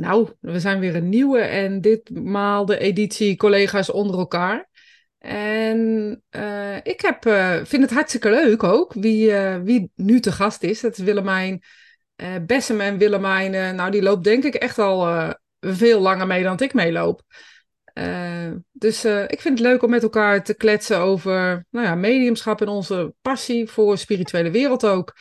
Nou, we zijn weer een nieuwe en ditmaal de editie collega's onder elkaar. En uh, ik heb, uh, vind het hartstikke leuk ook wie, uh, wie nu te gast is. Dat is Willemijn Bessem en Willemijn, nou die loopt denk ik echt al veel langer mee dan ik meeloop. dus ik vind het leuk om met elkaar te kletsen over nou ja, mediumschap en onze passie voor spirituele wereld ook.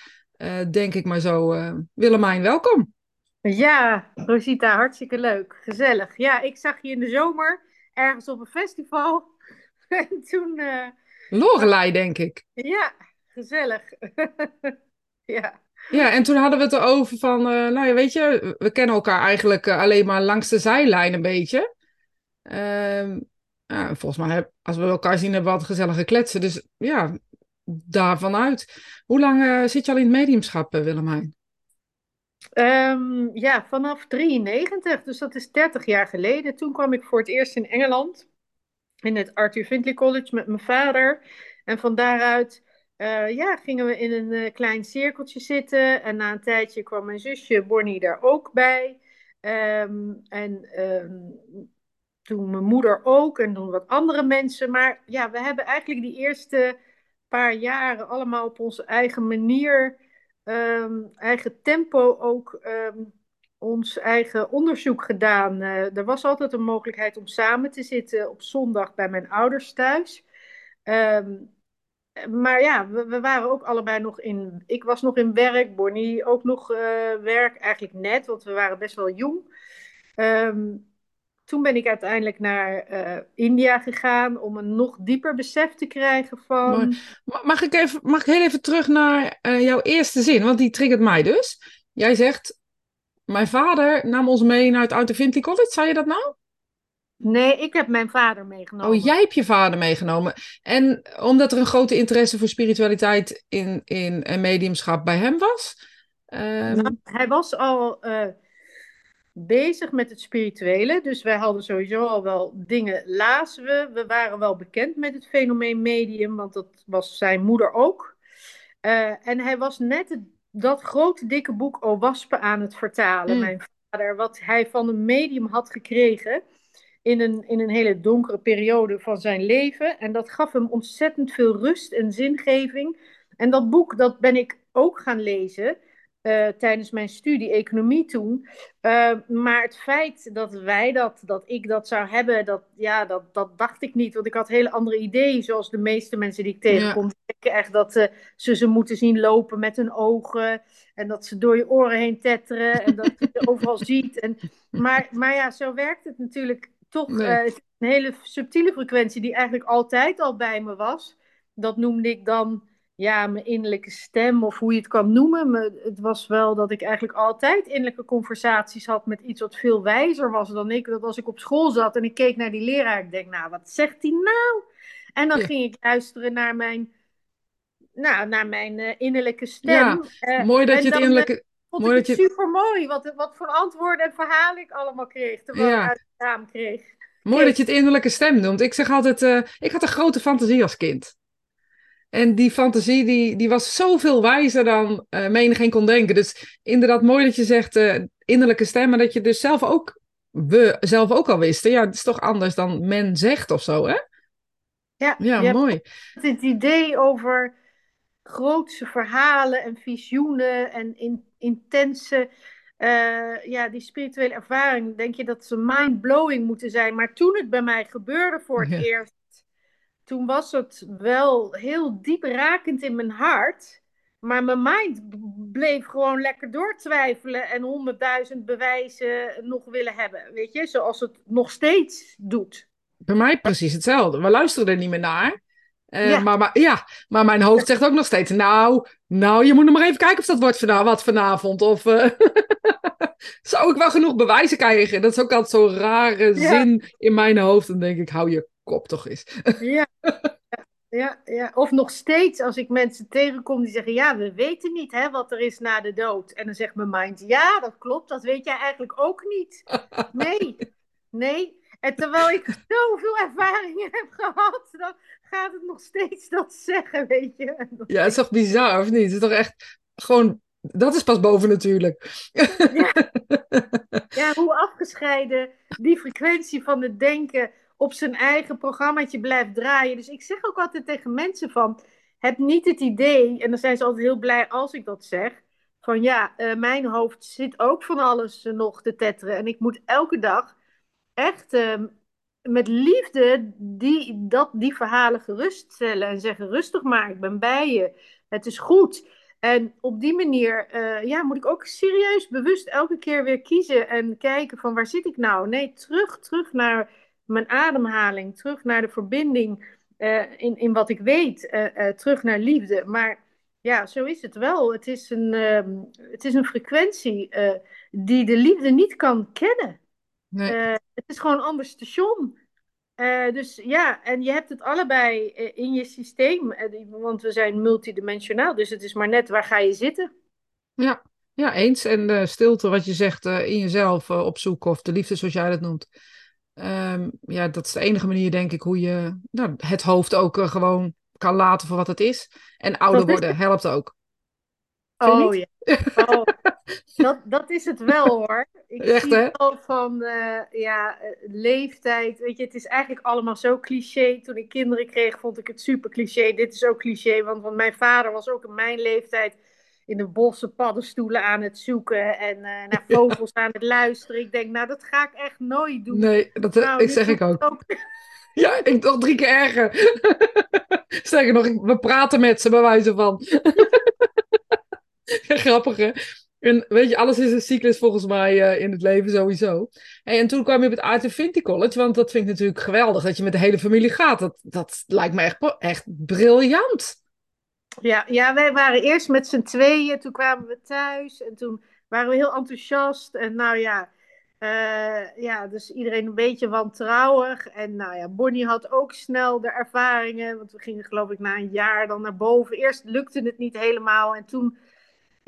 denk ik maar zo. Willemijn, welkom. Ja, Rosita, hartstikke leuk. Gezellig. Ja, ik zag je in de zomer ergens op een festival. en toen... Uh... Lorelei, denk ik. Ja, gezellig. ja. Ja, en toen hadden we het erover van, uh, nou ja, weet je, we kennen elkaar eigenlijk uh, alleen maar langs de zijlijn een beetje. Ja, volgens mij, heb, als we elkaar zien, hebben we wat gezellige kletsen. Dus ja, daarvan uit. Hoe lang zit je al in het mediumschap, Willemijn? Um, ja, vanaf 93, dus dat is 30 jaar geleden. Toen kwam ik voor het eerst in Engeland, in het Arthur Findlay College met mijn vader. En van daaruit uh, ja, gingen we in een uh, klein cirkeltje zitten. En na een tijdje kwam mijn zusje Bonnie daar ook bij. Um, en um, toen mijn moeder ook en toen wat andere mensen. Maar ja, we hebben eigenlijk die eerste paar jaren allemaal op onze eigen manier um, eigen tempo ook um, ons eigen onderzoek gedaan. Uh, er was altijd een mogelijkheid om samen te zitten op zondag bij mijn ouders thuis. Um, maar ja, we, we, waren ook allebei nog in. Ik was nog in werk, Bonnie ook nog uh, werk, eigenlijk net, want we waren best wel jong. Toen ben ik uiteindelijk naar uh, India gegaan om een nog dieper besef te krijgen van. Mag ik, even, mag ik heel even terug naar uh, jouw eerste zin? Want die triggert mij dus. Jij zegt: Mijn vader nam ons mee naar het Outer Vinti College. Zei je dat nou? Nee, ik heb mijn vader meegenomen. Oh, jij hebt je vader meegenomen. En omdat er een grote interesse voor spiritualiteit in, in en mediumschap bij hem was? Um... Nou, hij was al. Uh, bezig met het spirituele. Dus wij hadden sowieso al wel dingen lazen we. We waren wel bekend met het fenomeen medium, want dat was zijn moeder ook. Uh, en hij was net het, dat grote dikke boek Owaspe aan het vertalen, mm. mijn vader, wat hij van een medium had gekregen in een, in een hele donkere periode van zijn leven. En dat gaf hem ontzettend veel rust en zingeving. En dat boek, dat ben ik ook gaan lezen. Uh, tijdens mijn studie economie toen. Uh, maar het feit dat wij dat, dat ik dat zou hebben, dat, ja, dat, dat dacht ik niet. Want ik had hele andere ideeën, zoals de meeste mensen die ik tegenkom. Ja. denken echt dat uh, ze ze moeten zien lopen met hun ogen. En dat ze door je oren heen tetteren. En dat je overal ziet. En, maar, maar ja, zo werkt het natuurlijk toch. Nee. een hele subtiele frequentie die eigenlijk altijd al bij me was. Dat noemde ik dan ja, mijn innerlijke stem of hoe je het kan noemen. Maar het was wel dat ik eigenlijk altijd innerlijke conversaties had met iets wat veel wijzer was dan ik. Dat als ik op school zat en ik keek naar die leraar, ik denk, nou, wat zegt hij nou? En dan ja. ging ik luisteren naar mijn, nou, naar mijn uh, innerlijke stem. Ja, uh, mooi dat je het dan, innerlijke... Vond mooi ik het je... super mooi, wat, wat voor antwoorden en verhalen ik allemaal kreeg, terwijl ja. ik uit het raam kreeg. Mooi dat je het innerlijke stem noemt. Ik zeg altijd, uh, ik had een grote fantasie als kind. En die fantasie die, die was zoveel wijzer dan uh, menigeen kon denken. Dus inderdaad, mooi dat je zegt uh, innerlijke stem, maar dat je dus zelf ook, we zelf ook al wisten. Ja, het is toch anders dan men zegt of zo, hè? Ja, ja mooi. Het idee over grootse verhalen en visioenen en in, intense, uh, ja, die spirituele ervaring. Denk je dat ze mind-blowing moeten zijn. Maar toen het bij mij gebeurde voor het ja. eerst toen was het wel heel diep rakend in mijn hart. Maar mijn mind bleef gewoon lekker doortwijfelen en honderdduizend bewijzen nog willen hebben. Weet je, zoals het nog steeds doet. Bij mij precies hetzelfde. We luisteren er niet meer naar. Uh, ja. Maar, maar, ja, maar mijn hoofd zegt ook nog steeds: Nou, nou, je moet nog maar even kijken of dat wordt vanavond, wat vanavond. Of uh, zou ik wel genoeg bewijzen krijgen? Dat is ook altijd zo'n rare ja. zin in mijn hoofd. Dan denk ik: Hou je kop toch eens. ja. Ja, ja, of nog steeds als ik mensen tegenkom die zeggen: Ja, we weten niet hè, wat er is na de dood. En dan zegt mijn mind: Ja, dat klopt, dat weet jij eigenlijk ook niet. Nee, nee. En terwijl ik zoveel ervaringen heb gehad, dan gaat het nog steeds dat zeggen, weet je. Ja, het is toch bizar, of niet? Het is toch echt gewoon. Dat is pas boven natuurlijk. Ja, ja, hoe afgescheiden die frequentie van het denken op zijn eigen programmaatje blijft draaien. Dus ik zeg ook altijd tegen mensen van, heb niet het idee, en dan zijn ze altijd heel blij als ik dat zeg, van ja, uh, mijn hoofd zit ook van alles uh, nog te tetteren. En ik moet elke dag echt uh, met liefde die, dat, die verhalen geruststellen. En zeggen, rustig maar, ik ben bij je. Het is goed. En op die manier uh, ja, moet ik ook serieus bewust elke keer weer kiezen en kijken van waar zit ik nou? Nee, terug, terug naar mijn ademhaling, terug naar de verbinding uh, in, in wat ik weet, uh, terug naar liefde. Maar ja, zo is het wel. Het is een, het is een frequentie die de liefde niet kan kennen. Nee. het is gewoon een ander station. Dus ja, en je hebt het allebei in je systeem, want we zijn multidimensionaal, dus het is maar net waar ga je zitten. Ja, ja eens. En de stilte, wat je zegt, in jezelf opzoeken, of de liefde zoals jij dat noemt. Um, ja, dat is de enige manier, denk ik, hoe je nou, het hoofd ook gewoon kan laten voor wat het is. En ouder worden helpt ook. oh ja. Oh, dat, dat is het wel hoor. Ik Echt, zie hè? wel van uh, ja, leeftijd. Weet je, het is eigenlijk allemaal zo cliché. Toen ik kinderen kreeg, vond ik het super cliché. Dit is ook cliché, want, want mijn vader was ook in mijn leeftijd in de bossen paddenstoelen aan het zoeken en uh, naar vogels aan het luisteren. Ik denk, nou, dat ga ik echt nooit doen. Nee, dat nou, ik zeg ik ook. ook. Ja, ik nog drie keer erger. Sterker nog, we praten met ze bij wijze van. Grappig, hè? En weet je, alles is een cyclus volgens mij uh, in het leven sowieso. Hey, en toen kwam je op het Art Infinity College, want dat vind ik natuurlijk geweldig dat je met de hele familie gaat. Dat, dat lijkt me echt, echt briljant. Ja, ja, wij waren eerst met z'n tweeën, toen kwamen we thuis en toen waren we heel enthousiast. En nou ja, uh, ja, dus iedereen een beetje wantrouwig. En nou ja, Bonnie had ook snel de ervaringen, want we gingen geloof ik na een jaar dan naar boven. Eerst lukte het niet helemaal en toen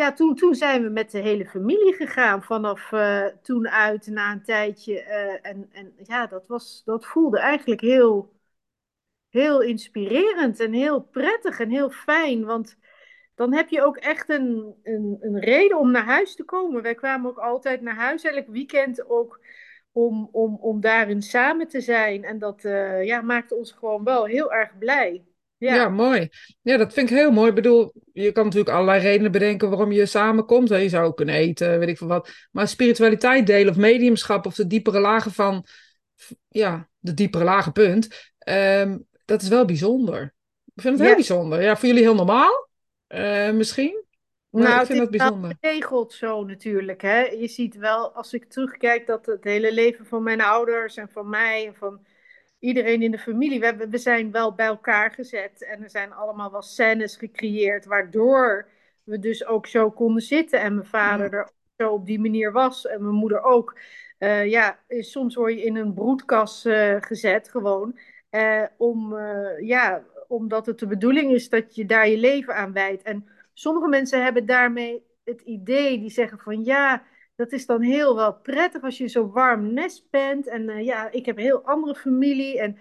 ja, toen, toen zijn we met de hele familie gegaan. Vanaf uh, toen uit, na een tijdje. Uh, en, en ja, dat, was, dat voelde eigenlijk heel, heel inspirerend en heel prettig en heel fijn. Want dan heb je ook echt een, een, een reden om naar huis te komen. Wij kwamen ook altijd naar huis, elk weekend ook. Om, om, om daarin samen te zijn. En dat uh, ja, maakte ons gewoon wel heel erg blij. Ja. ja. mooi. Ja, dat vind ik heel mooi. Ik bedoel, je kan natuurlijk allerlei redenen bedenken waarom je samenkomt. Je zou kunnen eten, weet ik veel wat. Maar spiritualiteit delen of mediumschap of de diepere lagen van, ja, de diepere lagen punt. Um, dat is wel bijzonder. Ik vind het heel bijzonder. Ja, voor jullie heel normaal, uh, misschien. Maar nou, ik vind het bijzonder. geregeld zo natuurlijk. Hè? Je ziet wel, als ik terugkijk, dat het hele leven van mijn ouders en van mij en van iedereen in de familie, we, we zijn wel bij elkaar gezet en er zijn allemaal wel scènes gecreëerd, waardoor we dus ook zo konden zitten en mijn vader er zo op die manier was en mijn moeder ook. Uh, ja, soms word je in een broedkas uh, gezet, gewoon. Uh, om, ja, omdat het de bedoeling is dat je daar je leven aan wijdt. En sommige mensen hebben daarmee het idee, die zeggen van ja, dat is dan heel wel prettig als je zo'n warm nest bent. En uh, ja, ik heb een heel andere familie. En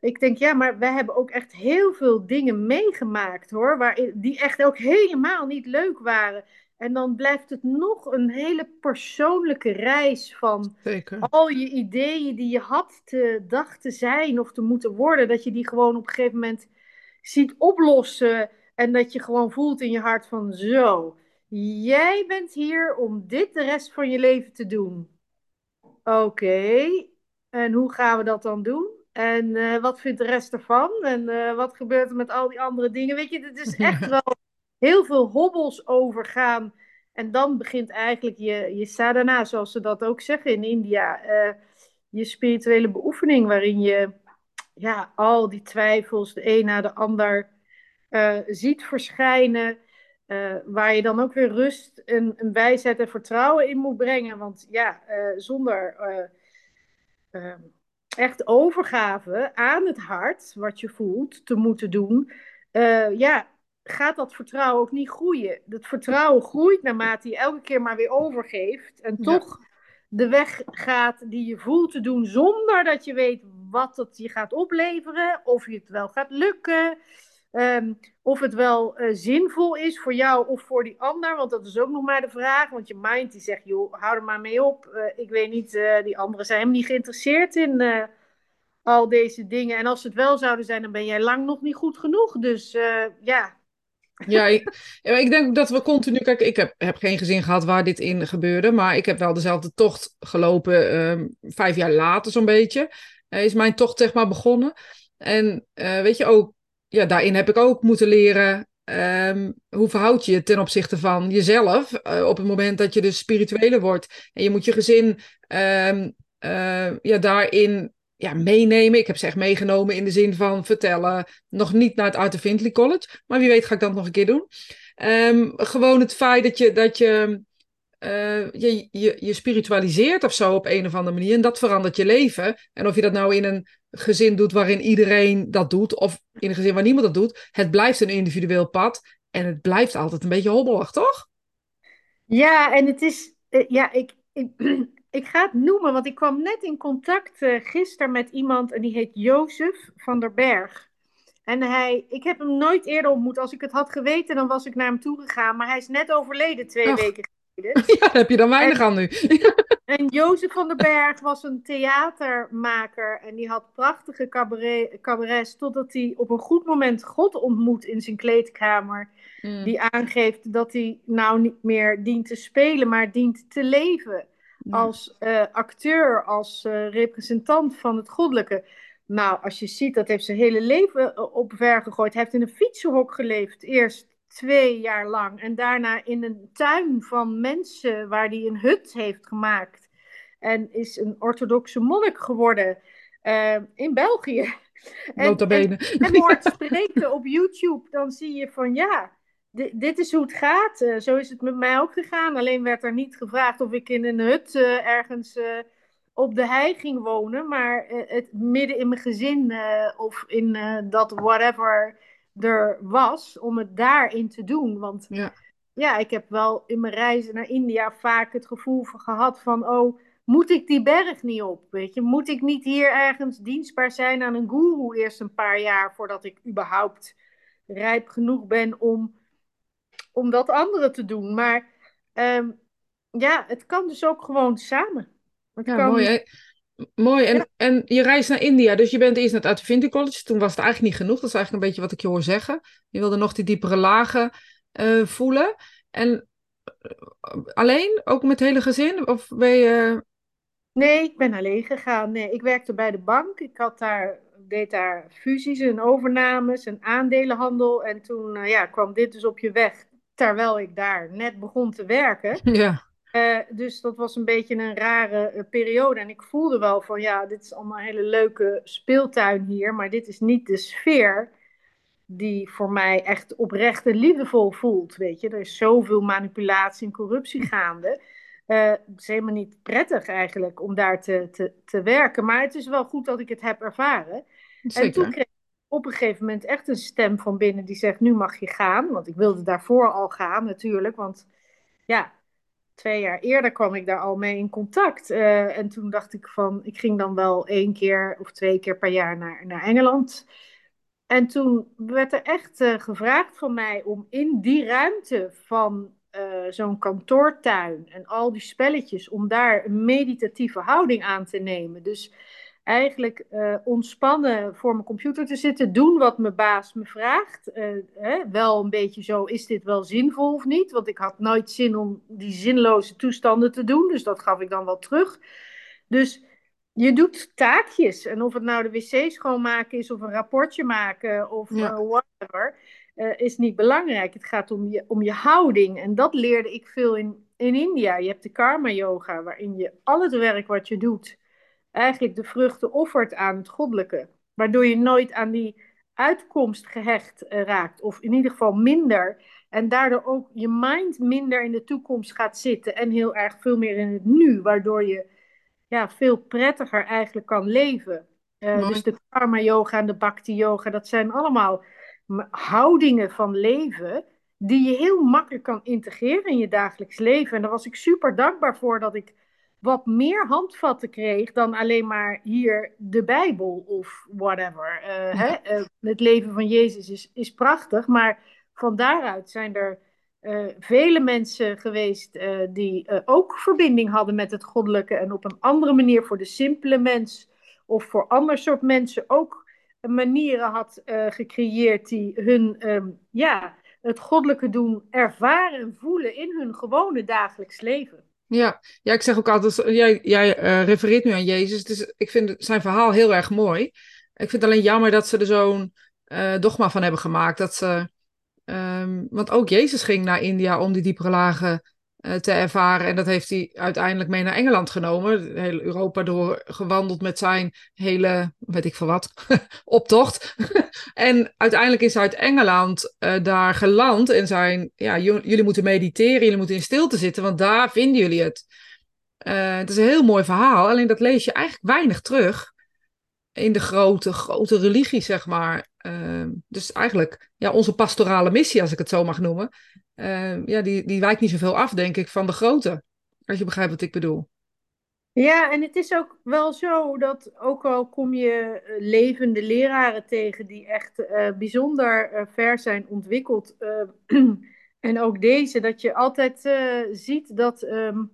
ik denk, ja, maar wij hebben ook echt heel veel dingen meegemaakt hoor. Waar, die echt ook helemaal niet leuk waren. En dan blijft het nog een hele persoonlijke reis van Zeker. al je ideeën die je had te dacht te zijn of te moeten worden. Dat je die gewoon op een gegeven moment ziet oplossen. En dat je gewoon voelt in je hart van zo Jij bent hier om dit de rest van je leven te doen. Oké, en hoe gaan we dat dan doen? En uh, wat vindt de rest ervan? En uh, wat gebeurt er met al die andere dingen? Weet je, het is echt wel heel veel hobbels overgaan. En dan begint eigenlijk je, je sadhana, zoals ze dat ook zeggen in India. Uh, je spirituele beoefening, waarin je ja, al die twijfels, de een na de ander, ziet verschijnen. Uh, waar je dan ook weer rust en, en, wijsheid en vertrouwen in moet brengen. Want ja, zonder echt overgave aan het hart, wat je voelt, te moeten doen, ja, gaat dat vertrouwen ook niet groeien. Dat vertrouwen groeit naarmate je elke keer maar weer overgeeft en toch de weg gaat die je voelt te doen, zonder dat je weet wat het je gaat opleveren, of je het wel gaat lukken. Ehm, of het wel uh, zinvol is voor jou of voor die ander, want dat is ook nog maar de vraag. Want je mind die zegt, joh, hou er maar mee op. Uh, ik weet niet, uh, die anderen zijn helemaal niet geïnteresseerd in al deze dingen. En als het wel zouden zijn, dan ben jij lang nog niet goed genoeg. Dus ja. Ja, ik, denk dat we continu. Kijk, ik heb, heb geen gezin gehad waar dit in gebeurde. Maar ik heb wel dezelfde tocht gelopen. Um, vijf jaar later, zo'n beetje. is mijn tocht, zeg maar, begonnen. En weet je ook ja, daarin heb ik ook moeten leren. Um, hoe verhoud je je ten opzichte van jezelf uh, op het moment dat je dus spirituele wordt? En je moet je gezin uh, ja, daarin ja, meenemen. Ik heb ze echt meegenomen in de zin van vertellen. Nog niet naar het Art of Findlay College, maar wie weet ga ik dat nog een keer doen. Um, gewoon het feit dat je, dat je, uh, je, je, je spiritualiseert of zo op een of andere manier. En dat verandert je leven. En of je dat nou in een gezin doet waarin iedereen dat doet, of in een gezin waar niemand dat doet, het blijft een individueel pad en het blijft altijd een beetje hobbelig, toch? Ja, en het is, uh, ja, ik, ik, ik, ga het noemen, want ik kwam net in contact uh, gisteren met iemand en die heet Jozef van der Berg. En hij, ik heb hem nooit eerder ontmoet. Als ik het had geweten, dan was ik naar hem toe gegaan. Maar hij is net overleden twee weken Ja, heb je dan weinig en, aan nu. en Jozef van den Berg was een theatermaker en die had prachtige cabaret, cabarets totdat hij op een goed moment God ontmoet in zijn kleedkamer. Mm. Die aangeeft dat hij nou niet meer dient te spelen, maar dient te leven. Als uh, acteur, als uh, representant van het goddelijke. Nou, als je ziet, dat heeft zijn hele leven op ver gegooid. Hij heeft in een fietsenhok geleefd. Eerst twee jaar lang. En daarna in een tuin van mensen waar hij een hut heeft gemaakt. En is een orthodoxe monnik geworden uh, in België. En, en, en hoort spreken op YouTube, dan zie je van ja, dit is hoe het gaat. Uh, zo is het met mij ook gegaan. Alleen werd er niet gevraagd of ik in een hut uh, ergens op de hei ging wonen. Maar het midden in mijn gezin of in dat whatever er was om het daarin te doen. Want ja. ja, ik heb wel in mijn reizen naar India vaak het gevoel gehad van, oh, moet ik die berg niet op? Weet je, moet ik niet hier ergens dienstbaar zijn aan een guru eerst een paar jaar voordat ik überhaupt rijp genoeg ben om, om dat andere te doen? Maar um, ja, het kan dus ook gewoon samen. Het ja, kan... mooi hè? Mooi. En, ja. en je reist naar India. Dus je bent eerst naar het Adventi College. Toen was het eigenlijk niet genoeg. Dat is eigenlijk een beetje wat ik je hoor zeggen. Je wilde nog die diepere lagen uh, voelen. En uh, alleen? Ook met het hele gezin? Of ben je... Nee, ik ben alleen gegaan. Nee, ik werkte bij de bank. Ik had daar, deed daar fusies en overnames en aandelenhandel. En toen uh, ja, kwam dit dus op je weg. Terwijl ik daar net begon te werken. Ja. Uh, dus dat was een beetje een rare uh, periode. En ik voelde wel van ja, dit is allemaal een hele leuke speeltuin hier. Maar dit is niet de sfeer die voor mij echt oprecht en liefdevol voelt. Weet je, er is zoveel manipulatie en corruptie gaande. Uh, het is helemaal niet prettig eigenlijk om daar te, te, te werken. Maar het is wel goed dat ik het heb ervaren. Zeker. En toen kreeg op een gegeven moment echt een stem van binnen die zegt: Nu mag je gaan. Want ik wilde daarvoor al gaan natuurlijk. Want ja, twee jaar eerder kwam ik daar al mee in contact. Uh, en toen dacht ik van, ik ging dan wel één keer of twee keer per jaar naar, naar Engeland. En toen werd er echt uh, gevraagd van mij om in die ruimte van uh, zo'n kantoortuin en al die spelletjes, om daar een meditatieve houding aan te nemen. Dus eigenlijk uh, ontspannen voor mijn computer te zitten, doen wat mijn baas me vraagt. Uh, hè, wel een beetje zo, is dit wel zinvol of niet? Want ik had nooit zin om die zinloze toestanden te doen, dus dat gaf ik dan wel terug. Dus je doet taakjes. En of het nou de wc schoonmaken is, of een rapportje maken, of ja. uh, whatever, is niet belangrijk. Het gaat om je, om je houding. En dat leerde ik veel in, in India. Je hebt de karma yoga, waarin je al het werk wat je doet eigenlijk de vruchten offert aan het goddelijke. Waardoor je nooit aan die uitkomst gehecht uh, raakt, of in ieder geval minder. En daardoor ook je mind minder in de toekomst gaat zitten en heel erg veel meer in het nu, waardoor je ja, veel prettiger eigenlijk kan leven. Uh, dus de karma yoga en de bhakti yoga, dat zijn allemaal houdingen van leven die je heel makkelijk kan integreren in je dagelijks leven. En daar was ik super dankbaar voor dat ik wat meer handvatten kreeg dan alleen maar hier de Bijbel of whatever. Uh, hè? Uh, het leven van Jezus is, is prachtig, maar van daaruit zijn er uh, vele mensen geweest die ook verbinding hadden met het goddelijke en op een andere manier voor de simpele mens of voor ander soort mensen ook manieren had gecreëerd die hun um, ja, het goddelijke doen ervaren en voelen in hun gewone dagelijks leven. Ja, ja ik zeg ook altijd, jij, jij uh, refereert nu aan Jezus, dus ik vind zijn verhaal heel erg mooi. Ik vind het alleen jammer dat ze er zo'n uh, dogma van hebben gemaakt. Dat ze, um, want ook Jezus ging naar India om die diepere lagen te ervaren. En dat heeft hij uiteindelijk mee naar Engeland genomen. Heel Europa door gewandeld met zijn hele, weet ik veel wat, optocht. en uiteindelijk is hij uit Engeland uh, daar geland en zijn, ja, jullie moeten mediteren, jullie moeten in stilte zitten, want daar vinden jullie het. Uh, het is een heel mooi verhaal, alleen dat lees je eigenlijk weinig terug in de grote, grote religie, zeg maar. Uh, dus eigenlijk ja, onze pastorale missie, als ik het zo mag noemen, uh, ja, die, die wijkt niet zoveel af, denk ik, van de grote. Als je begrijpt wat ik bedoel. Ja, en het is ook wel zo dat ook al kom je eh, levende leraren tegen die echt uh, bijzonder uh, ver zijn ontwikkeld. en ook deze, dat je altijd ziet dat, um,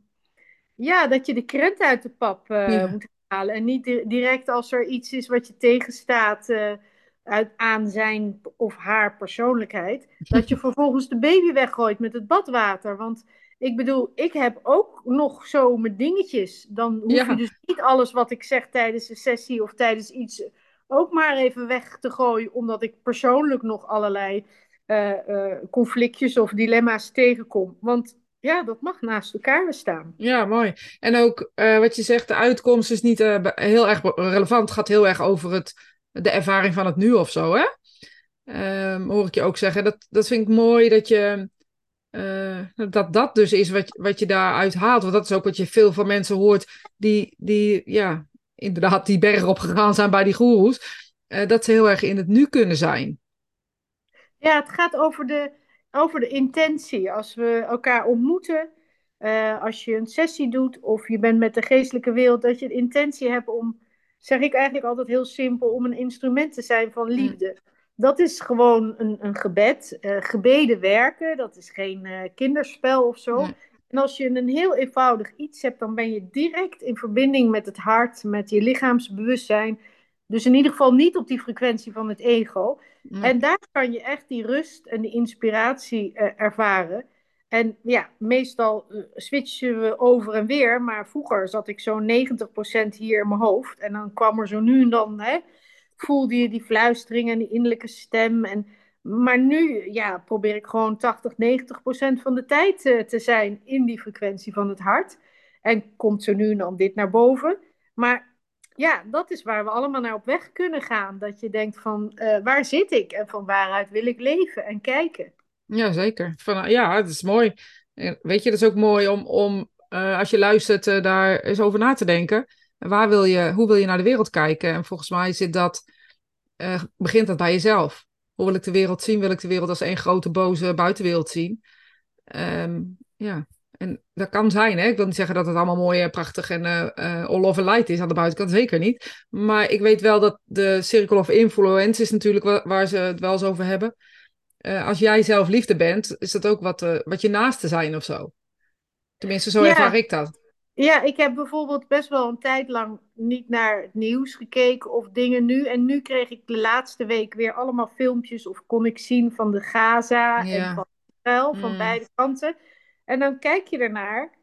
ja, dat je de krent uit de pap ja. moet halen. En niet direct als er iets is wat je tegenstaat uit, aan zijn of haar persoonlijkheid, dat je vervolgens de baby weggooit met het badwater. Want ik bedoel, ik heb ook nog zo mijn dingetjes. Dan hoef ja. je dus niet alles wat ik zeg tijdens een sessie of tijdens iets ook maar even weg te gooien, omdat ik persoonlijk nog allerlei uh, uh, conflictjes of dilemma's tegenkom. Want ja, dat mag naast elkaar staan. Ja, mooi. En ook uh, wat je zegt, de uitkomst is niet heel erg relevant. Het gaat heel erg over het de ervaring van het nu of zo, hè? Um, hoor ik je ook zeggen. Dat, dat vind ik mooi dat je. Uh, dat dat dus is wat, wat je daaruit haalt. Want dat is ook wat je veel van mensen hoort die, die ja, inderdaad die berg opgegaan zijn bij die goeroes. Uh, dat ze heel erg in het nu kunnen zijn. Ja, het gaat over de, over de intentie. Als we elkaar ontmoeten, uh, als je een sessie doet of je bent met de geestelijke wereld, dat je de intentie hebt om zeg ik eigenlijk altijd heel simpel, om een instrument te zijn van liefde. Dat is gewoon een, een gebed. Uh, gebeden werken, dat is geen uh, kinderspel of zo. En als je een heel eenvoudig iets hebt, dan ben je direct in verbinding met het hart, met je lichaamsbewustzijn. Dus in ieder geval niet op die frequentie van het ego. En daar kan je echt die rust en die inspiratie uh, ervaren. En ja, meestal uh, switchen we over en weer. Maar vroeger zat ik zo'n 90% hier in mijn hoofd. En dan kwam er zo nu en dan, hè, voelde je die fluistering en die innerlijke stem. En, maar nu ja, probeer ik gewoon 80, 90% van de tijd uh, te zijn in die frequentie van het hart. En komt zo nu en dan dit naar boven. Maar ja, dat is waar we allemaal naar op weg kunnen gaan. Dat je denkt van, uh, waar zit ik? En van waaruit wil ik leven en kijken? Ja, zeker. Van, ja, het is mooi. Weet je, dat is ook mooi om, om uh, als je luistert, daar eens over na te denken. Waar wil je, hoe wil je naar de wereld kijken? En volgens mij zit dat, begint dat bij jezelf. Hoe wil ik de wereld zien? Wil ik de wereld als één grote boze buitenwereld zien? Um, ja, en dat kan zijn, hè? Ik wil niet zeggen dat het allemaal mooi, prachtig en all over light is aan de buitenkant. Zeker niet. Maar ik weet wel dat de Circle of Influence is natuurlijk waar ze het wel eens over hebben uh, als jij zelf liefde bent, is dat ook wat, uh, wat je naaste zijn of zo. Tenminste, zo ja. ervaar ik dat. Ja, ik heb bijvoorbeeld best wel een tijd lang niet naar het nieuws gekeken of dingen nu. En nu kreeg ik de laatste week weer allemaal filmpjes of kon ik zien van de Gaza ja. en van Israël, van mm. beide kanten. En dan kijk je ernaar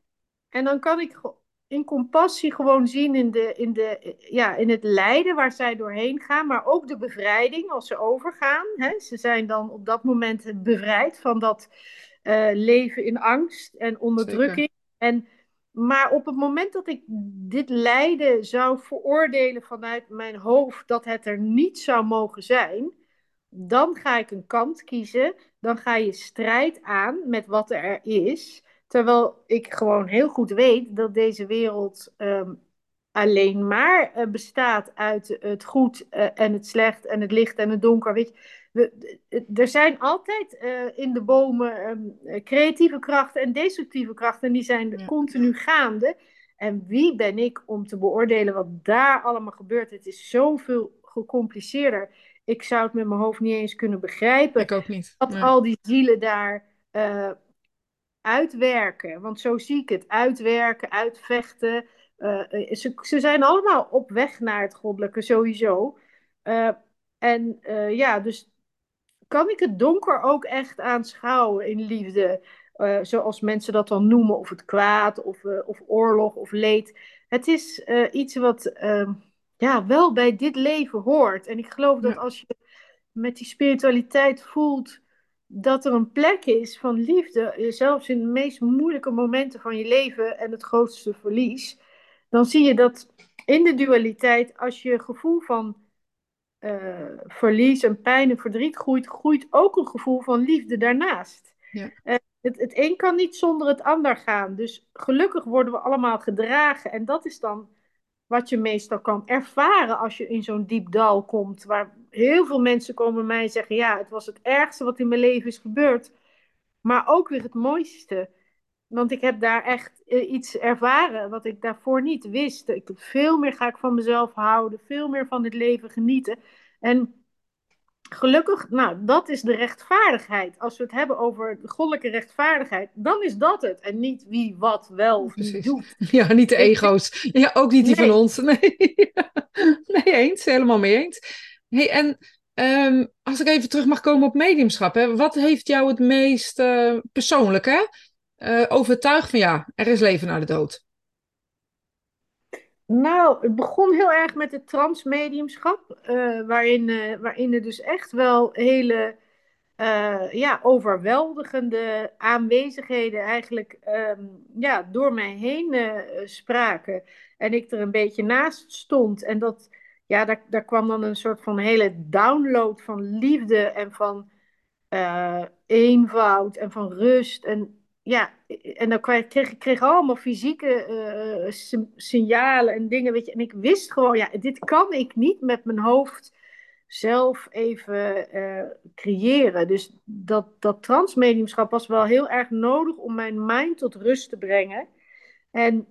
en dan kan ik in compassie gewoon zien in, de, in, de, ja, in het lijden waar zij doorheen gaan, maar ook de bevrijding als ze overgaan. Hè. Ze zijn dan op dat moment bevrijd van dat uh, leven in angst en onderdrukking. En, maar op het moment dat ik dit lijden zou veroordelen vanuit mijn hoofd dat het er niet zou mogen zijn, dan ga ik een kant kiezen. Dan ga je strijd aan met wat er is. Terwijl ik gewoon heel goed weet dat deze wereld um, alleen maar uh, bestaat uit het goed uh, en het slecht en het licht en het donker. Weet je, we, er zijn altijd uh, in de bomen um, creatieve krachten en destructieve krachten en die zijn ja. continu gaande. En wie ben ik om te beoordelen wat daar allemaal gebeurt? Het is zoveel gecompliceerder. Ik zou het met mijn hoofd niet eens kunnen begrijpen. Ik ook niet. Dat al die zielen daar uh, uitwerken. Want zo zie ik het. Uitwerken, uitvechten. Uh, ze, ze, zijn allemaal op weg naar het goddelijke, sowieso. Uh, en ja, dus kan ik het donker ook echt aanschouwen in liefde? Zoals mensen dat dan noemen, of het kwaad, of, of oorlog, of leed. Het is iets wat ja, wel bij dit leven hoort. En ik geloof dat als je met die spiritualiteit voelt dat er een plek is van liefde, zelfs in de meest moeilijke momenten van je leven en het grootste verlies, dan zie je dat in de dualiteit, als je gevoel van uh, verlies en pijn en verdriet groeit, groeit ook een gevoel van liefde daarnaast. Ja. Uh, het, het een kan niet zonder het ander gaan. Dus gelukkig worden we allemaal gedragen. En dat is dan wat je meestal kan ervaren als je in zo'n diep dal komt. Waar heel veel mensen komen mij zeggen: Ja, het was het ergste wat in mijn leven is gebeurd. Maar ook weer het mooiste. Want ik heb daar echt uh, iets ervaren wat ik daarvoor niet wist. Ik, veel meer ga ik van mezelf houden, veel meer van het leven genieten. En gelukkig, nou, dat is de rechtvaardigheid. Als we het hebben over de goddelijke rechtvaardigheid, dan is dat het. En niet wie wat wel of niet doet. Ja, niet de ego's. Ja, ook niet die nee. van ons. Nee. nee, eens. Helemaal mee eens. Hey, en um, als ik even terug mag komen op mediumschap, hè, wat heeft jou het meest uh, persoonlijk, hè? uh, overtuigd van ja, er is leven na de dood? Nou, het begon heel erg met het transmediumschap, uh, waarin, uh, waarin er dus echt wel hele ja, overweldigende aanwezigheden eigenlijk um, ja, door mij heen spraken. En ik er een beetje naast stond. En dat, ja, daar, daar kwam dan een soort van hele download van liefde en van eenvoud en van rust. En ja, en dan kreeg ik kreeg allemaal fysieke uh, signalen en dingen, weet je. En ik wist gewoon, ja, dit kan ik niet met mijn hoofd zelf even uh, creëren. Dus dat, dat transmediumschap was wel heel erg nodig om mijn mind tot rust te brengen. En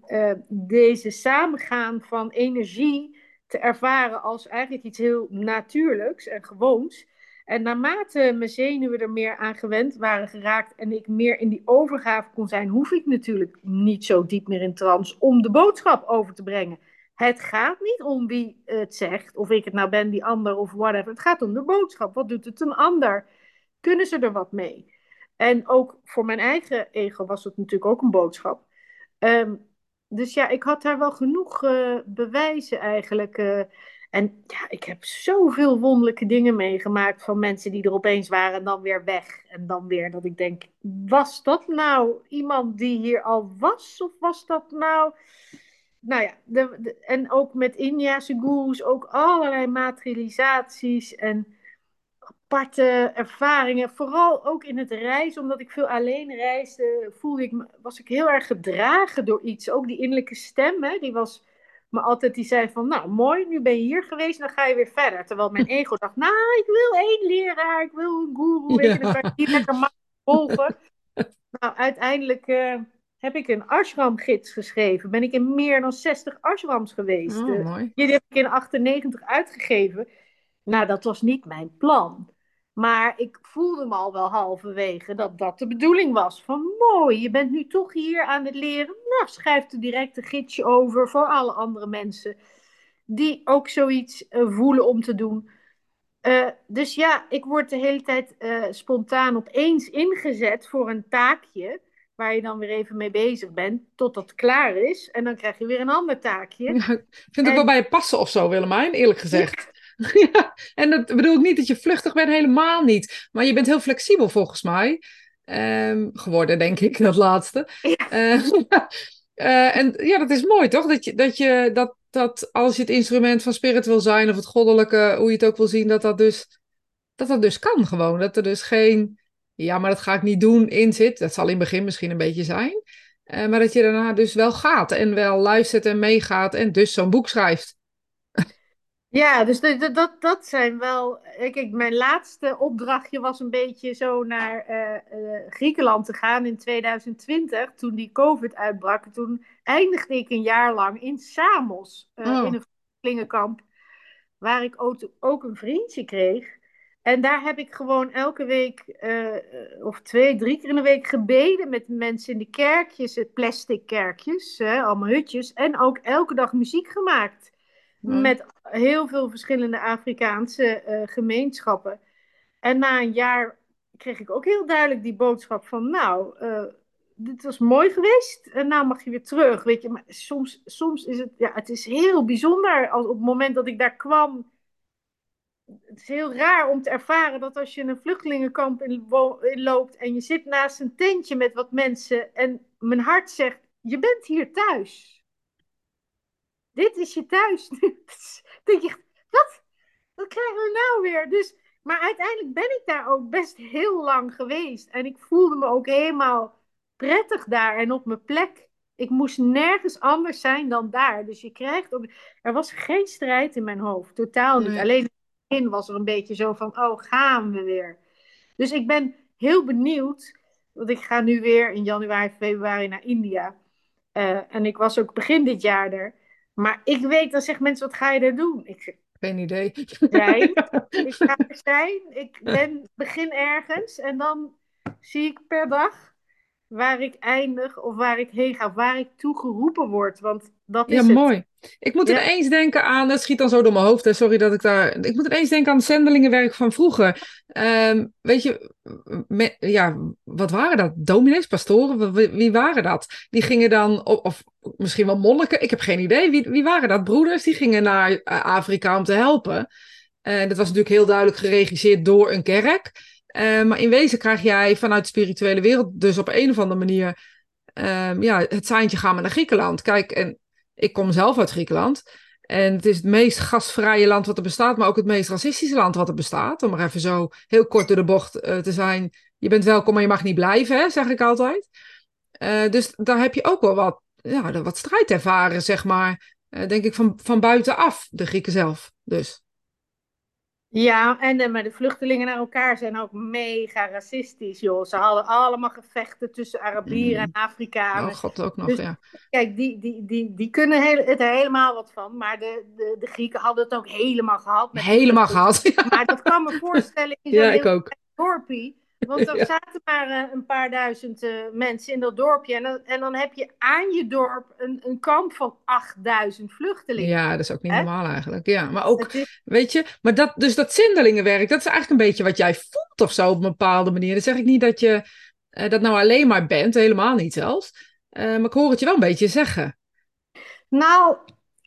deze samengaan van energie te ervaren als eigenlijk iets heel natuurlijks en gewoons. En naarmate mijn zenuwen er meer aan gewend waren geraakt en ik meer in die overgave kon zijn, hoef ik natuurlijk niet zo diep meer in trance om de boodschap over te brengen. Het gaat niet om wie het zegt, of ik het nou ben, die ander of whatever. Het gaat om de boodschap. Wat doet het een ander? Kunnen ze er wat mee? En ook voor mijn eigen ego was het natuurlijk ook een boodschap. Um, dus ja, ik had daar wel genoeg uh, bewijzen eigenlijk. Uh, en ja, ik heb zoveel wonderlijke dingen meegemaakt van mensen die er opeens waren en dan weer weg. En dan weer dat ik denk, was dat nou iemand die hier al was? Of was dat nou... Nou ja, de, en ook met Indiase gurus, ook allerlei materialisaties en aparte ervaringen. Vooral ook in het reizen, omdat ik veel alleen reisde, voelde ik, was ik heel erg gedragen door iets. Ook die innerlijke stem, hè, die was maar altijd die zei van, nou mooi, nu ben je hier geweest, dan ga je weer verder. Terwijl mijn ego dacht, nou, ik wil één leraar, ik wil een guru, je, dan kan ik die lekker makkelijk volgen. nou, uiteindelijk uh, heb ik een ashram-gids geschreven. Ben ik in meer dan 60 ashrams geweest. Oh, mooi. Die heb ik in 98 uitgegeven. Nou, dat was niet mijn plan. Maar ik voelde me al wel halverwege dat dat de bedoeling was. Van mooi, je bent nu toch hier aan het leren. Nou, schrijf er direct een gidsje over voor alle andere mensen die ook zoiets uh, voelen om te doen. Uh, dus ja, ik word de hele tijd uh, spontaan opeens ingezet voor een taakje. Waar je dan weer even mee bezig bent, totdat het klaar is. En dan krijg je weer een ander taakje. Ja, ik vind het wel bij je passen of zo, Willemijn, eerlijk gezegd. ja, en dat bedoel ik niet dat je vluchtig bent, helemaal niet. Maar je bent heel flexibel volgens mij. Um, geworden, denk ik, dat laatste. Ja. Uh, uh, en ja, dat is mooi toch? Dat, je, dat, je, dat, dat als je het instrument van spirit wil zijn of het goddelijke, hoe je het ook wil zien, dat dat dus, dat dat dus kan gewoon. Dat er dus geen, ja, maar dat ga ik niet doen, in zit. Dat zal in het begin misschien een beetje zijn. Uh, maar dat je daarna dus wel gaat en wel luistert en meegaat en dus zo'n boek schrijft. Ja, dus de- dat, dat zijn wel. Kijk, mijn laatste opdrachtje was een beetje zo naar eh, eh, Griekenland te gaan in 2020, toen die COVID uitbrak. Toen eindigde ik een jaar lang in Samos, eh, in Oh, een vluchtelingenkamp, waar ik ook, ook een vriendje kreeg. En daar heb ik gewoon elke week, of twee, drie keer in de week gebeden met mensen in de kerkjes, plastic kerkjes, allemaal hutjes. En ook elke dag muziek gemaakt oh, met heel veel verschillende Afrikaanse eh, gemeenschappen. En na een jaar kreeg ik ook heel duidelijk die boodschap van, nou, uh, dit was mooi geweest en nou mag je weer terug, weet je. Maar soms, soms is het, ja, het is heel bijzonder als op het moment dat ik daar kwam. Het is heel raar om te ervaren dat als je een vluchtelingenkamp in, in loopt en je zit naast een tentje met wat mensen en mijn hart zegt, je bent hier thuis. Dit is je thuis. denk je, wat? Wat krijgen we nou weer? Dus, maar uiteindelijk ben ik daar ook best heel lang geweest. En ik voelde me ook helemaal prettig daar en op mijn plek. Ik moest nergens anders zijn dan daar. Dus je krijgt ook... Er was geen strijd in mijn hoofd. Totaal niet. nee, Alleen in het begin was er een beetje zo van... Oh, gaan we weer. Dus ik ben heel benieuwd. Want ik ga nu weer in januari, februari naar India. Uh, en ik was ook begin dit jaar er. Maar ik weet, dan zeggen mensen, wat ga je daar doen? Ik zeg, geen idee. zijn. Ik ga er zijn. Ik ben, begin ergens. En dan zie ik per dag waar ik eindig of waar ik heen ga. Waar ik toe geroepen word. Want dat Ja, is het. mooi. Ik moet Ja. ineens denken aan, het schiet dan zo door mijn hoofd, hè, sorry dat ik daar. Ik moet ineens denken aan het zendelingenwerk van vroeger. Ehm, weet je, me- ja, wat waren dat? Dominees, pastoren, wie, wie waren dat? Die gingen dan, of, of misschien wel monniken, ik heb geen idee. Wie, wie waren dat? Broeders, die gingen naar eh, Afrika om te helpen. En dat was natuurlijk heel duidelijk geregisseerd door een kerk. Eh, maar in wezen krijg jij vanuit de spirituele wereld dus op een of andere manier ehm, ja, het seintje gaan we naar Griekenland. Kijk, en ik kom zelf uit Griekenland. En het is het meest gastvrije land wat er bestaat, maar ook het meest racistische land wat er bestaat. Om maar even zo heel kort door de bocht uh, te zijn. Je bent welkom, maar je mag niet blijven, hè, zeg ik altijd. Uh, dus daar heb je ook wel wat, ja, wat strijd ervaren, zeg maar. Denk ik van, van buitenaf, de Grieken zelf. Dus. Ja, en de, maar de vluchtelingen naar elkaar zijn ook mega racistisch, joh. Ze hadden allemaal gevechten tussen Arabieren en Afrikanen. Oh god, ook nog, dus, ja. Kijk, die, die, die, die kunnen heel, het er helemaal wat van. Maar de, de, de Grieken hadden het ook helemaal gehad. Met helemaal gehad, ja. Maar dat kan me voorstellen in zo'n ja, ik ook. dorpie. Want er Ja. zaten maar uh, een paar duizend uh, mensen in dat dorpje. En dan, en dan heb je aan je dorp een, een kamp van 8000 vluchtelingen. Ja, dat is ook niet normaal eigenlijk. Ja, maar ook, is- weet je, maar dat, dus dat zendelingenwerk, dat is eigenlijk een beetje wat jij voelt of zo op een bepaalde manier. Dan zeg ik niet dat je eh, dat nou alleen maar bent, helemaal niet zelfs. Eh, maar ik hoor het je wel een beetje zeggen. Nou,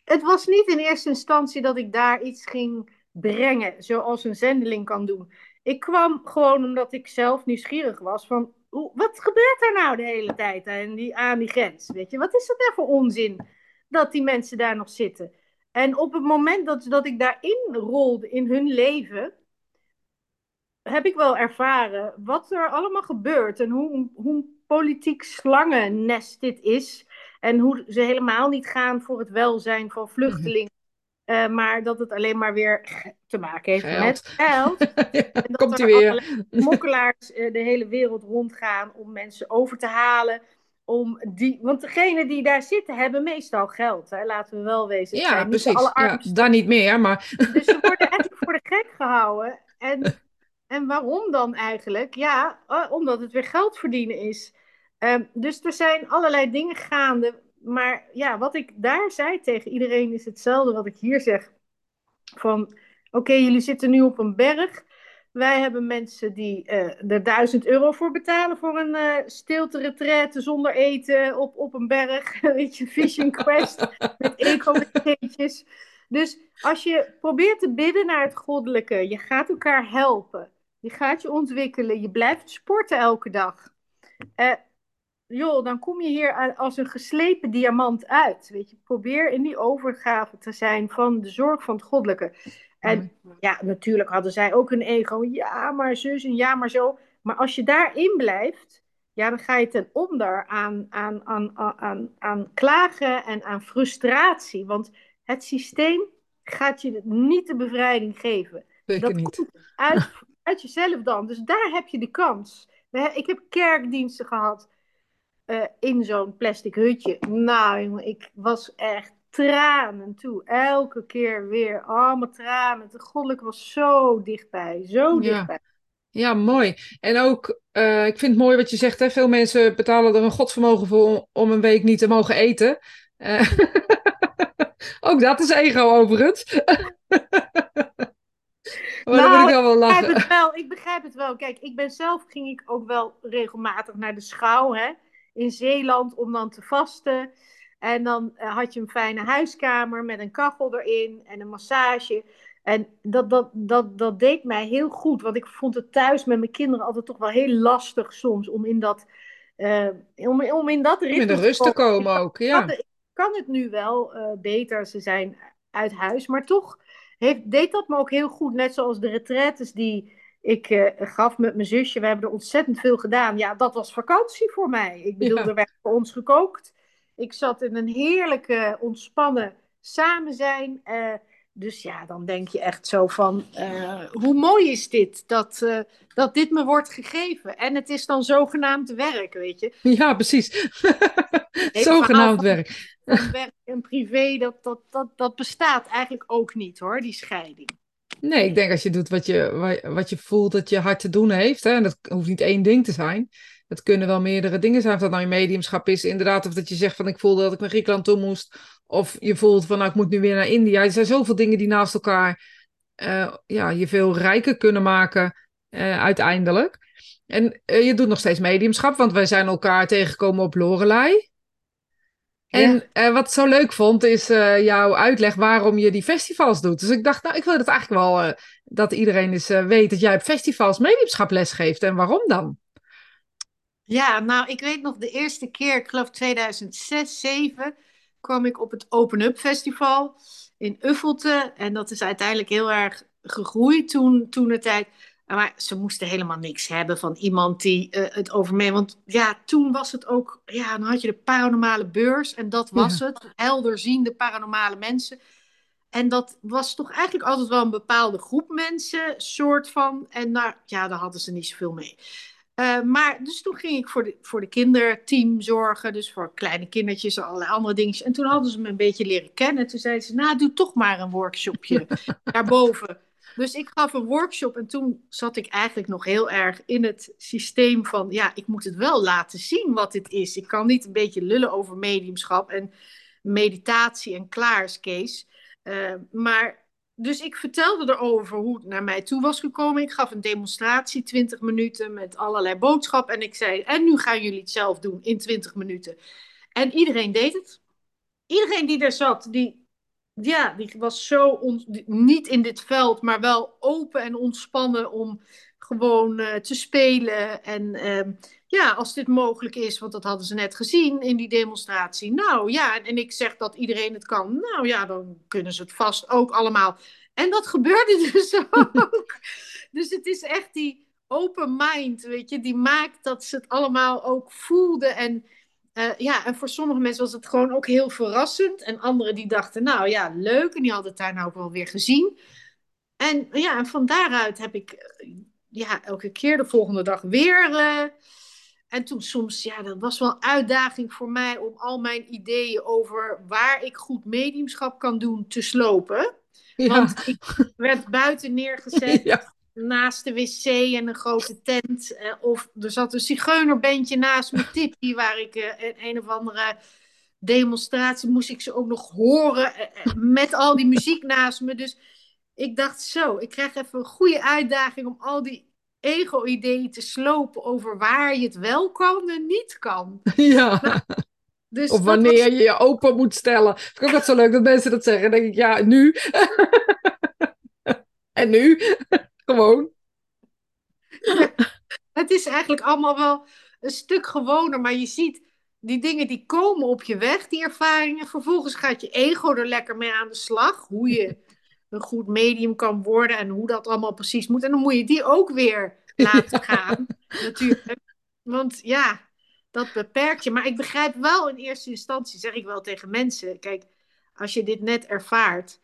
het was niet in eerste instantie dat ik daar iets ging brengen, zoals een zendeling kan doen. Ik kwam gewoon omdat ik zelf nieuwsgierig was van, hoe, wat gebeurt er nou de hele tijd aan die, aan die grens? Weet je, wat is dat nou voor onzin dat die mensen daar nog zitten? En op het moment dat, dat ik daarin rolde in hun leven, heb ik wel ervaren wat er allemaal gebeurt en hoe, hoe een politiek slangennest dit is. En hoe ze helemaal niet gaan voor het welzijn van vluchtelingen. Uh, maar dat het alleen maar weer te maken heeft Geld. met geld. Ja, En dat Komt er weer. mokkelaars uh, de hele wereld rondgaan om mensen over te halen. Om die, want degenen die daar zitten hebben meestal geld. Hè? Laten we wel wezen. Het Ja, precies. Ja, dan niet meer, maar Dus ze worden eigenlijk voor de gek gehouden. En, en waarom dan eigenlijk? Ja, uh, omdat het weer geld verdienen is. Um, dus er zijn allerlei dingen gaande. Maar ja, wat ik daar zei tegen iedereen is hetzelfde wat ik hier zeg. Van, oké, okay, jullie zitten nu op een berg. Wij hebben mensen die uh, er duizend euro voor betalen voor een uh, stilte retraite zonder eten op, op een berg. Weet je, Vision Quest met eco-beetjes. Dus als je probeert te bidden naar het goddelijke, je gaat elkaar helpen. Je gaat je ontwikkelen, je blijft sporten elke dag. Uh, joh, dan kom je hier als een geslepen diamant uit. Weet je, probeer in die overgave te zijn van de zorg van het goddelijke. En ja, natuurlijk hadden zij ook een ego. Ja, maar zus en ja, maar zo. Maar als je daarin blijft, ja, dan ga je ten onder aan, aan, aan, aan, aan klagen en aan frustratie. Want het systeem gaat je niet de bevrijding geven. Zeker dat niet. komt uit, uit jezelf dan. Dus daar heb je de kans. Ik heb kerkdiensten gehad uh, in zo'n plastic hutje. Nou, jongen, ik was echt tranen toe. Elke keer weer. Allemaal tranen. De goddelijk was zo dichtbij. Zo dichtbij. Ja, mooi. En ook, uh, ik vind het mooi wat je zegt. Hè? Veel mensen betalen er een godsvermogen voor om een week niet te mogen eten. Uh, ook dat is ego overigens. maar nou, dan moet ik wel lachen. Ik begrijp, het wel, ik begrijp het wel. Kijk, ik ben zelf, ging ik ook wel regelmatig naar de schouw hè, in Zeeland om dan te vasten. En dan uh, had je een fijne huiskamer met een kachel erin en een massage. En dat, dat, dat, dat deed mij heel goed, want ik vond het thuis met mijn kinderen altijd toch wel heel lastig soms om in dat, uh, om, om in dat ritme in de rust te komen ook, ja. Ik kan het nu wel uh, beter, ze zijn uit huis, maar toch heeft, deed dat me ook heel goed. Net zoals de retretes die ik uh, gaf met mijn zusje. We hebben er ontzettend veel gedaan. Ja, dat was vakantie voor mij. Ik bedoel, ja. er werd voor ons gekookt. Ik zat in een heerlijke, ontspannen samen zijn. Uh, dus ja, dan denk je echt zo van, uh, hoe mooi is dit dat, uh, dat dit me wordt gegeven. En het is dan zogenaamd werk, weet je. Ja, precies. zogenaamd werk. Werk en privé, dat, dat, dat, dat bestaat eigenlijk ook niet hoor, die scheiding. Nee, ik denk als je doet wat je, wat je voelt dat je hart te doen heeft. Hè, en dat hoeft niet één ding te zijn. Het kunnen wel meerdere dingen zijn. Of dat nou je mediumschap is, inderdaad. Of dat je zegt van ik voelde dat ik naar Griekenland toe moest. Of je voelt van nou ik moet nu weer naar India. Er zijn zoveel dingen die naast elkaar uh, ja, je veel rijker kunnen maken uh, uiteindelijk. En uh, je doet nog steeds mediumschap, want wij zijn elkaar tegengekomen op Lorelei. En ja. wat ik zo leuk vond, is jouw uitleg waarom je die festivals doet. Dus ik dacht, nou, ik wil het eigenlijk wel dat iedereen eens weet dat jij op festivals les geeft. En waarom dan? Ja, nou, ik weet nog de eerste keer, ik geloof 2006, 2007, kwam ik op het Open Up Festival in Uffelte. En dat is uiteindelijk heel erg gegroeid toen, toen de tijd. Maar ze moesten helemaal niks hebben van iemand die uh, het over me. Want ja, toen was het ook. Ja, dan had je de paranormale beurs. En dat was ja. het. Helderziende paranormale mensen. En dat was toch eigenlijk altijd wel een bepaalde groep mensen, soort van. En daar, ja, daar hadden ze niet zoveel mee. Uh, maar dus toen ging ik voor de, voor de kinderteam zorgen, dus voor kleine kindertjes en allerlei andere dingetjes. En toen hadden ze me een beetje leren kennen. Toen zeiden ze, nou doe toch maar een workshopje daarboven. Dus ik gaf een workshop en toen zat ik eigenlijk nog heel erg in het systeem van, ja, ik moet het wel laten zien wat dit is. Ik kan niet een beetje lullen over mediumschap en meditatie en klaar Kees. Uh, maar dus ik vertelde erover hoe het naar mij toe was gekomen. Ik gaf een demonstratie, 20 minuten, met allerlei boodschappen. En ik zei, en nu gaan jullie het zelf doen in 20 minuten. En iedereen deed het. Iedereen die daar zat, die, ja, die was zo niet in dit veld, maar wel open en ontspannen om gewoon uh, te spelen. En uh, ja, als dit mogelijk is, want dat hadden ze net gezien in die demonstratie. Nou ja, en ik zeg dat iedereen het kan. Nou ja, dan kunnen ze het vast ook allemaal. En dat gebeurde dus ook. dus het is echt die open mind, weet je, die maakt dat ze het allemaal ook voelden. En uh, ja, en voor sommige mensen was het gewoon ook heel verrassend. En anderen die dachten, nou ja, leuk. En die hadden het daar nou ook wel weer gezien. En ja, en van daaruit heb ik ja, elke keer de volgende dag weer. Uh, en toen soms, ja, dat was wel een uitdaging voor mij om al mijn ideeën over waar ik goed mediumschap kan doen te slopen. Ja. Want ik werd buiten neergezet. Ja. Naast de wc en een grote tent. Uh, of er zat een zigeunerbandje naast mijn tipje, waar ik uh, een, een of andere demonstratie moest ik ze ook nog horen. Uh, met al die muziek naast me. Dus ik dacht zo, ik krijg even een goede uitdaging om al die ego-ideeën te slopen over waar je het wel kan en niet kan. Ja. Nou, dus of wanneer was... je je open moet stellen. Vind ik ook wat zo leuk dat mensen dat zeggen. Dan denk ik, ja, nu. en nu? Gewoon. Ja, het is eigenlijk allemaal wel een stuk gewoner, maar je ziet die dingen die komen op je weg, die ervaringen. Vervolgens gaat je ego er lekker mee aan de slag. Hoe je een goed medium kan worden en hoe dat allemaal precies moet. En dan moet je die ook weer laten gaan, natuurlijk. Want ja, dat beperkt je. Maar ik begrijp wel in eerste instantie, zeg ik wel tegen mensen, kijk, als je dit net ervaart,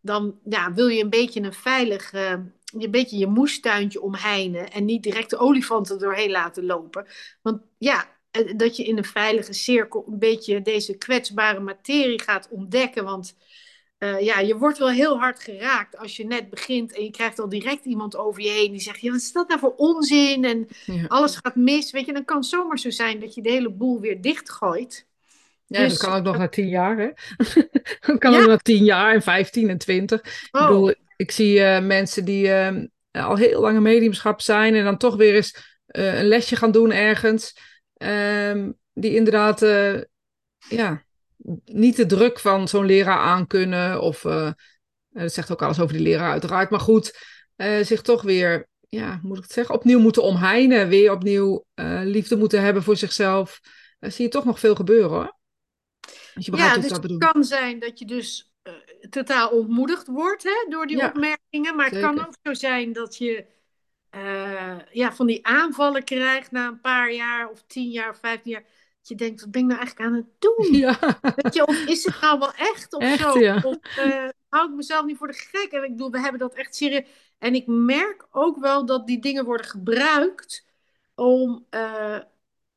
dan ja, wil je een beetje een veilig, uh, een beetje je moestuintje omheinen en niet direct de olifanten doorheen laten lopen. Want ja, eh, dat je in een veilige cirkel een beetje deze kwetsbare materie gaat ontdekken. Want uh, ja, je wordt wel heel hard geraakt als je net begint en je krijgt al direct iemand over je heen die zegt: ja, wat is dat nou voor onzin? En ja. alles gaat mis. Weet je, dan kan het zomaar zo zijn dat je de hele boel weer dichtgooit. Ja, dus, dat kan ook nog na tien jaar, hè? dat kan ook nog tien jaar en vijftien en twintig. Oh. Ik bedoel, ik zie uh, mensen die uh, al heel lang in mediumschap zijn en dan toch weer eens uh, een lesje gaan doen ergens. Um, die inderdaad, ja, niet de druk van zo'n leraar aankunnen. Of, dat zegt ook alles over die leraar uiteraard. Maar goed, zich toch weer, ja, moet ik het zeggen, opnieuw moeten omheinen. Weer opnieuw liefde moeten hebben voor zichzelf. Zie je toch nog veel gebeuren hoor ja, dus het kan zijn dat je dus totaal ontmoedigd wordt hè, door die opmerkingen. Maar het kan ook zo zijn dat je uh, ja, van die aanvallen krijgt na een paar jaar of tien jaar of vijftien jaar. Dat je denkt, wat ben ik nou eigenlijk aan het doen? Ja. Weet je, of is het nou wel echt of echt, zo? Ja. Of uh, hou ik mezelf niet voor de gek? En ik bedoel, we hebben dat echt serieus. En ik merk ook wel dat die dingen worden gebruikt om,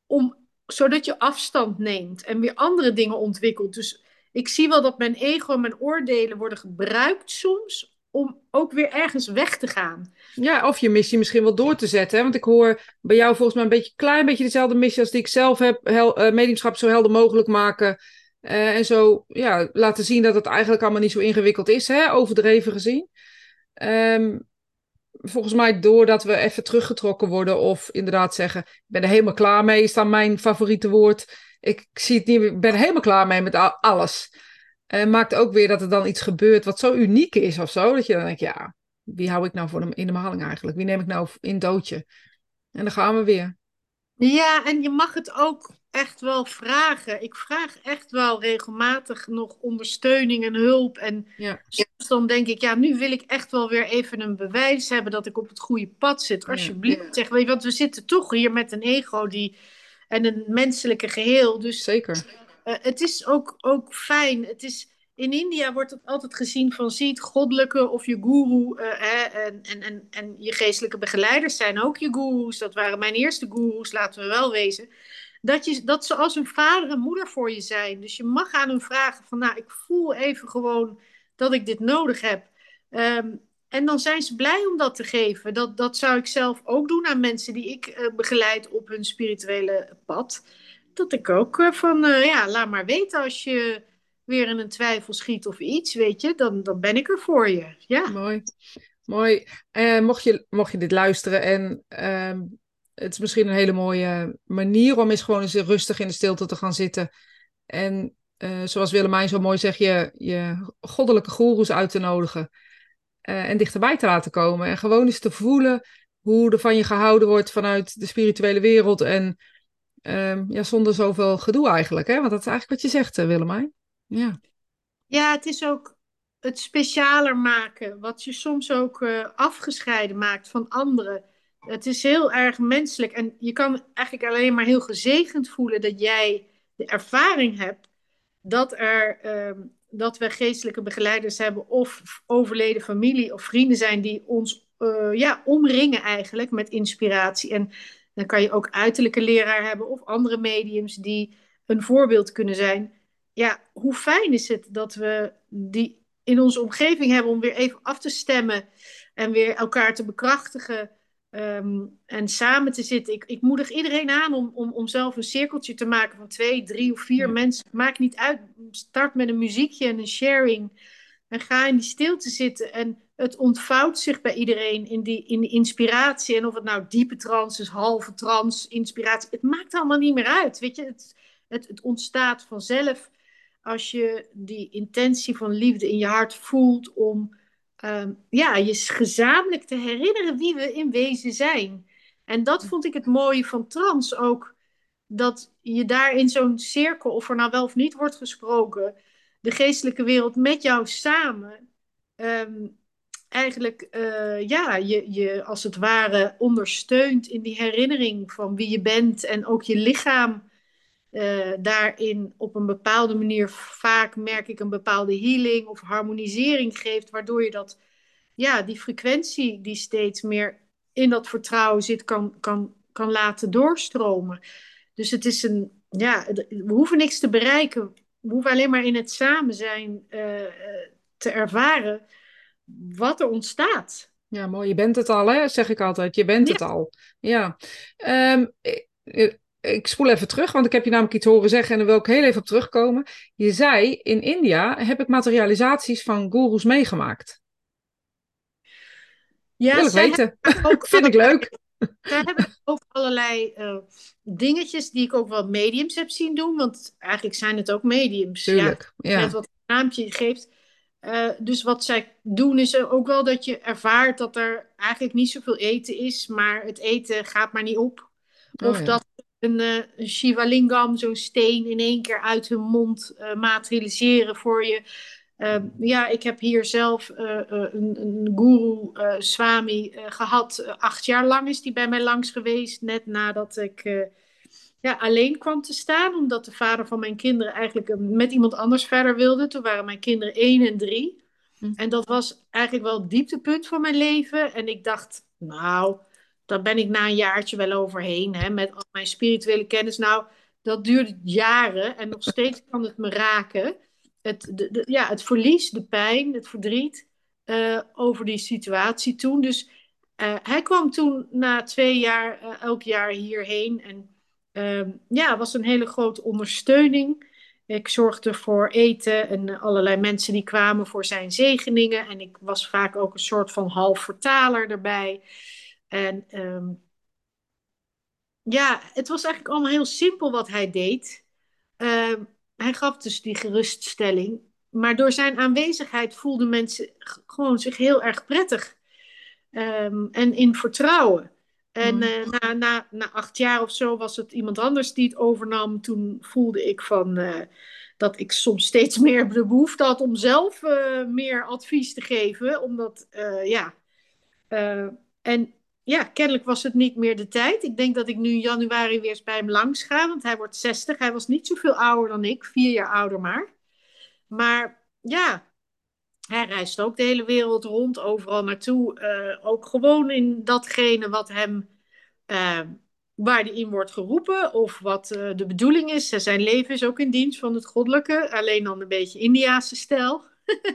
om zodat je afstand neemt en weer andere dingen ontwikkelt. Dus ik zie wel dat mijn ego en mijn oordelen worden gebruikt soms om ook weer ergens weg te gaan. Ja, of je missie misschien wel door te zetten. Hè? Want ik hoor bij jou volgens mij een beetje klein beetje dezelfde missie als die ik zelf heb. Hel, uh, mediumschap zo helder mogelijk maken. Uh, en zo ja, laten zien dat het eigenlijk allemaal niet zo ingewikkeld is, hè? overdreven gezien. Um, volgens mij doordat we even teruggetrokken worden of inderdaad zeggen, ik ben er helemaal klaar mee, is dan mijn favoriete woord. Ik zie het niet, ik ben er helemaal klaar mee met alles. En maakt ook weer dat er dan iets gebeurt wat zo uniek is of zo, dat je dan denkt, ja, wie hou ik nou voor de, in de behandeling eigenlijk? Wie neem ik nou in doodje? En dan gaan we weer. Ja, en je mag het ook echt wel vragen. Ik vraag echt wel regelmatig nog ondersteuning en hulp. En ja. soms dan denk ik, ja, nu wil ik echt wel weer even een bewijs hebben dat ik op het goede pad zit. Alsjeblieft, ja. zeg, weet je, want we zitten toch hier met een ego die, en een menselijke geheel. Dus Zeker. Uh, het is ook, ook fijn. Het is, in India wordt het altijd gezien van zie het goddelijke of je guru. Uh, hè, en, en, en, en je geestelijke begeleiders zijn ook je gurus. Dat waren mijn eerste gurus, laten we wel wezen dat, je, dat ze als een vader en moeder voor je zijn. Dus je mag aan hun vragen van, nou, ik voel even gewoon dat ik dit nodig heb. Um, en dan zijn ze blij om dat te geven. Dat, dat zou ik zelf ook doen aan mensen die ik uh, begeleid op hun spirituele pad. Dat ik ook uh, van, uh, ja, laat maar weten als je weer in een twijfel schiet of iets, weet je, dan, dan ben ik er voor je. Ja. Mooi. Mooi. mocht, je, mocht je dit luisteren en ehm, het is misschien een hele mooie manier om eens gewoon eens rustig in de stilte te gaan zitten. En zoals Willemijn zo mooi zegt, je, je goddelijke goeroes uit te nodigen. Uh, en dichterbij te laten komen. En gewoon eens te voelen hoe er van je gehouden wordt vanuit de spirituele wereld. En uh, ja, zonder zoveel gedoe eigenlijk. Hè? Want dat is eigenlijk wat je zegt, eh, Willemijn. Ja. ja, het is ook het specialer maken. Wat je soms ook afgescheiden maakt van anderen het is heel erg menselijk. En je kan eigenlijk alleen maar heel gezegend voelen dat jij de ervaring hebt dat, er, ehm, dat we geestelijke begeleiders hebben of overleden familie of vrienden zijn die ons uh, ja, omringen eigenlijk met inspiratie. En dan kan je ook uiterlijke leraar hebben of andere mediums die een voorbeeld kunnen zijn. Ja, hoe fijn is het dat we die in onze omgeving hebben om weer even af te stemmen en weer elkaar te bekrachtigen. Ehm, en samen te zitten. Ik, ik moedig iedereen aan om, om, om zelf een cirkeltje te maken van twee, drie of vier mensen. Maakt niet uit. Start met een muziekje en een sharing. En ga in die stilte zitten. En het ontvouwt zich bij iedereen in die, in die inspiratie. En of het nou diepe trance is, halve trance, inspiratie. Het maakt allemaal niet meer uit. Weet je, het, het, het ontstaat vanzelf als je die intentie van liefde in je hart voelt om um, ja, je gezamenlijk te herinneren wie we in wezen zijn. En dat vond ik het mooie van trans ook. Dat je daar in zo'n cirkel, of er nou wel of niet wordt gesproken, de geestelijke wereld met jou samen, um, eigenlijk uh, ja, je, je als het ware ondersteunt in die herinnering van wie je bent en ook je lichaam uh, daarin op een bepaalde manier vaak merk ik een bepaalde healing of harmonisering geeft, waardoor je dat, ja, die frequentie die steeds meer in dat vertrouwen zit, kan, kan, kan laten doorstromen. Dus het is een, ja, we hoeven niks te bereiken. We hoeven alleen maar in het samen zijn uh, te ervaren wat er ontstaat. Ja, mooi. Je bent het al, hè? zeg ik altijd. Je bent het al. Ja. Um, ik, ik spoel even terug, want ik heb je namelijk iets horen zeggen en daar wil ik heel even op terugkomen. Je zei, in India heb ik materialisaties van gurus meegemaakt. Ja, wil ik weten. Ook Vind ik leuk. Daar hebben ook allerlei uh, dingetjes die ik ook wel mediums heb zien doen. Want eigenlijk zijn het ook mediums. Tuurlijk, ja. Met wat een naampje geeft. Uh, dus wat zij doen is ook wel dat je ervaart dat er eigenlijk niet zoveel eten is. Maar het eten gaat maar niet op. Oh, of dat een, uh, een shivalingam, zo'n steen, in één keer uit hun mond uh, materialiseren voor je. Uh, ja, ik heb hier zelf een, een guru, Swami, gehad. acht jaar lang is die bij mij langs geweest, net nadat ik ja, alleen kwam te staan. Omdat de vader van mijn kinderen eigenlijk met iemand anders verder wilde. Toen waren mijn kinderen één en drie. Hm. En dat was eigenlijk wel het dieptepunt van mijn leven. En ik dacht, nou, daar ben ik na een jaartje wel overheen. Hè, met al mijn spirituele kennis. Nou, dat duurde jaren. En nog steeds kan het me raken. Het, de, ja, het verlies, de pijn, het verdriet. Uh, over die situatie toen. Dus uh, hij kwam toen na twee jaar uh, elk jaar hierheen. En um, ja, was een hele grote ondersteuning. Ik zorgde voor eten en allerlei mensen die kwamen voor zijn zegeningen. En ik was vaak ook een soort van half vertaler erbij. En um, ja, het was eigenlijk allemaal heel simpel wat hij deed. Um, hij gaf dus die geruststelling. Maar door zijn aanwezigheid voelden mensen gewoon zich heel erg prettig. Um, en in vertrouwen. En uh, na, na, na acht jaar of zo was het iemand anders die het overnam. Toen voelde ik van, uh, dat ik soms steeds meer de behoefte had om zelf uh, meer advies te geven. Omdat, ja. en ja, kennelijk was het niet meer de tijd. Ik denk dat ik nu in januari weer eens bij hem langs ga, want hij wordt 60. Hij was niet zoveel ouder dan ik, vier jaar ouder maar. Maar ja, hij reist ook de hele wereld rond, overal naartoe. Uh, ook gewoon in datgene wat hem, uh, waar hij in wordt geroepen of wat uh, de bedoeling is. Zijn leven is ook in dienst van het goddelijke, alleen dan een beetje Indiaanse stijl.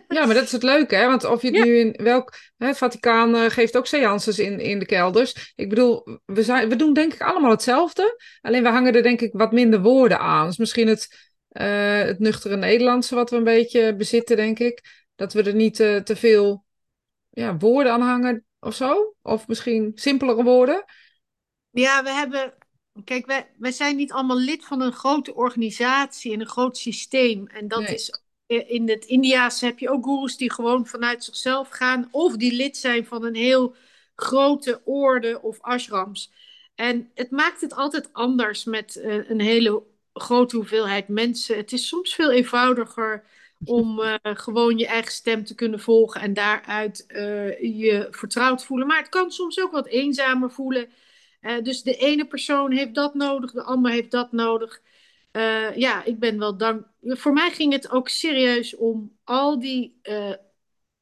Ja, maar dat is het leuke, hè? Want of je het nu in welk. Hè, het Vaticaan uh, geeft ook seances in, in de kelders. Ik bedoel, we, zijn, we doen denk ik allemaal hetzelfde. Alleen we hangen er denk ik wat minder woorden aan. Dus misschien het, uh, het nuchtere Nederlandse wat we een beetje bezitten, denk ik. Dat we er niet uh, te veel ja, woorden aan hangen of zo. Of misschien simpelere woorden. Ja, we hebben. Kijk, wij, wij zijn niet allemaal lid van een grote organisatie en een groot systeem. En dat nee. is in het India's heb je ook gurus die gewoon vanuit zichzelf gaan. Of die lid zijn van een heel grote orde of ashrams. En het maakt het altijd anders met uh, een hele grote hoeveelheid mensen. Het is soms veel eenvoudiger om uh, gewoon je eigen stem te kunnen volgen en daaruit uh, je vertrouwd voelen. Maar het kan soms ook wat eenzamer voelen. dus de ene persoon heeft dat nodig, de ander heeft dat nodig. Uh, ja, ik ben wel dank. Voor mij ging het ook serieus om al die. Uh,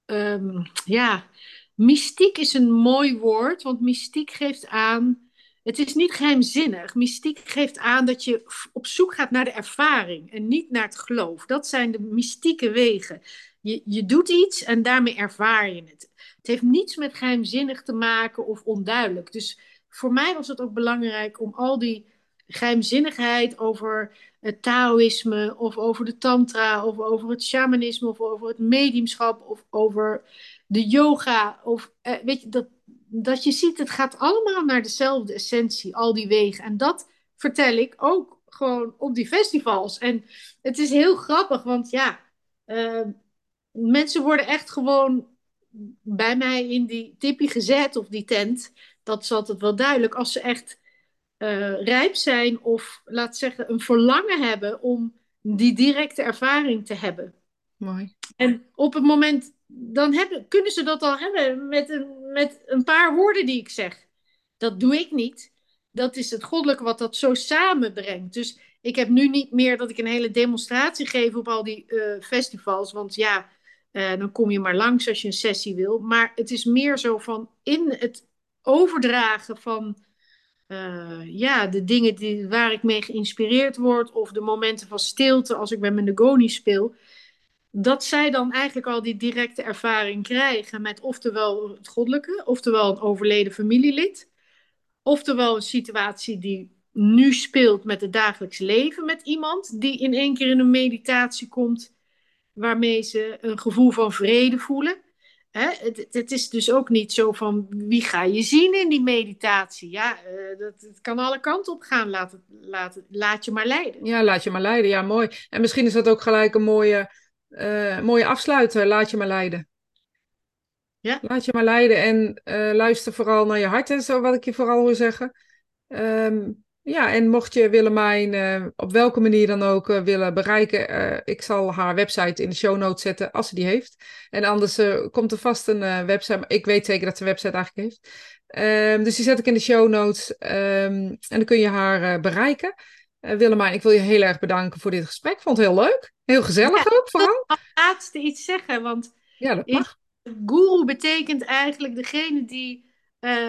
um, ja, mystiek is een mooi woord, want mystiek geeft aan. Het is niet geheimzinnig. Mystiek geeft aan dat je op zoek gaat naar de ervaring en niet naar het geloof. Dat zijn de mystieke wegen. Je, je doet iets en daarmee ervaar je het. Het heeft niets met geheimzinnig te maken of onduidelijk. Dus voor mij was het ook belangrijk om al die geheimzinnigheid over het Taoïsme of over de Tantra of over het shamanisme of over het mediumschap of over de yoga. Of, eh, weet je, dat, dat je ziet, het gaat allemaal naar dezelfde essentie, al die wegen. En dat vertel ik ook gewoon op die festivals. En het is heel grappig, want ja, uh, mensen worden echt gewoon bij mij in die tippie gezet of die tent. Dat is altijd wel duidelijk. Als ze echt uh, rijp zijn of laat zeggen een verlangen hebben om die directe ervaring te hebben. Mooi. En op het moment, dan hebben, kunnen ze dat al hebben met een, met een paar woorden die ik zeg. Dat doe ik niet. Dat is het goddelijke wat dat zo samenbrengt. Dus Ik heb nu niet meer dat ik een hele demonstratie geef op al die uh, festivals. Want ja, uh, dan kom je maar langs als je een sessie wil. Maar het is meer zo van in het overdragen van uh, ja, de dingen die, waar ik mee geïnspireerd word. Of de momenten van stilte als ik met mijn Negoni speel dat zij dan eigenlijk al die directe ervaring krijgen met oftewel het goddelijke, oftewel een overleden familielid, oftewel een situatie die nu speelt met het dagelijks leven met iemand die in één keer in een meditatie komt waarmee ze een gevoel van vrede voelen. Hè? Het, het, is dus ook niet zo van wie ga je zien in die meditatie. Ja, uh, dat, het kan alle kanten op gaan. Laat, het, laat, laat je maar leiden. Ja, laat je maar leiden. Ja, mooi. En misschien is dat ook gelijk een mooie uh, mooie afsluiter. Laat je maar leiden. Ja. Laat je maar leiden en uh, luister vooral naar je hart en zo, wat ik je vooral wil zeggen. Um, ja, en mocht je Willemijn uh, op welke manier dan ook uh, willen bereiken, ik zal haar website in de show notes zetten als ze die heeft. En anders komt er vast een website, maar ik weet zeker dat ze een website eigenlijk heeft. Um, dus die zet ik in de show notes um, en dan kun je haar bereiken. Willemijn, ik wil je heel erg bedanken voor dit gesprek. Ik vond het heel leuk. Heel gezellig ook, vooral. Ik laatste iets zeggen, want ja, dat mag. guru betekent eigenlijk degene die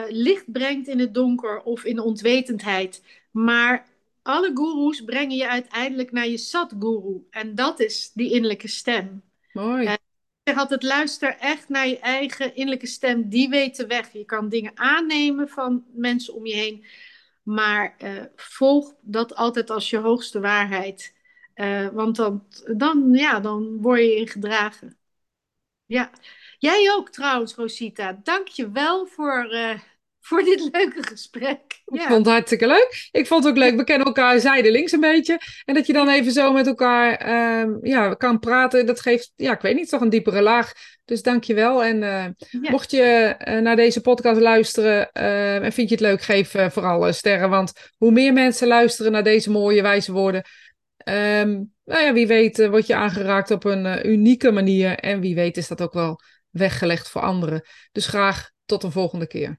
licht brengt in het donker of in de ontwetendheid. Maar alle gurus brengen je uiteindelijk naar je Satguru. En dat is die innerlijke stem. Mooi. Uh, ik zeg altijd, luister echt naar je eigen innerlijke stem. Die weet de weg. Je kan dingen aannemen van mensen om je heen. Maar uh, volg dat altijd als je hoogste waarheid. Uh, want dan, dan, ja, dan word je in gedragen. Ja. Jij ook trouwens, Rosita. Dank je wel voor, uh, voor dit leuke gesprek. Ja. Ik vond het hartstikke leuk. Ik vond het ook leuk. We kennen elkaar zijdelings een beetje. En dat je dan even zo met elkaar uh, ja, kan praten. Dat geeft, ja, ik weet niet, toch een diepere laag. Dus dank je wel. En uh, ja. mocht je uh, naar deze podcast luisteren en vind je het leuk, geef vooral sterren. Want hoe meer mensen luisteren naar deze mooie wijze woorden Um, nou ja, wie weet word je aangeraakt op een unieke manier. En wie weet is dat ook wel weggelegd voor anderen. Dus graag tot een volgende keer.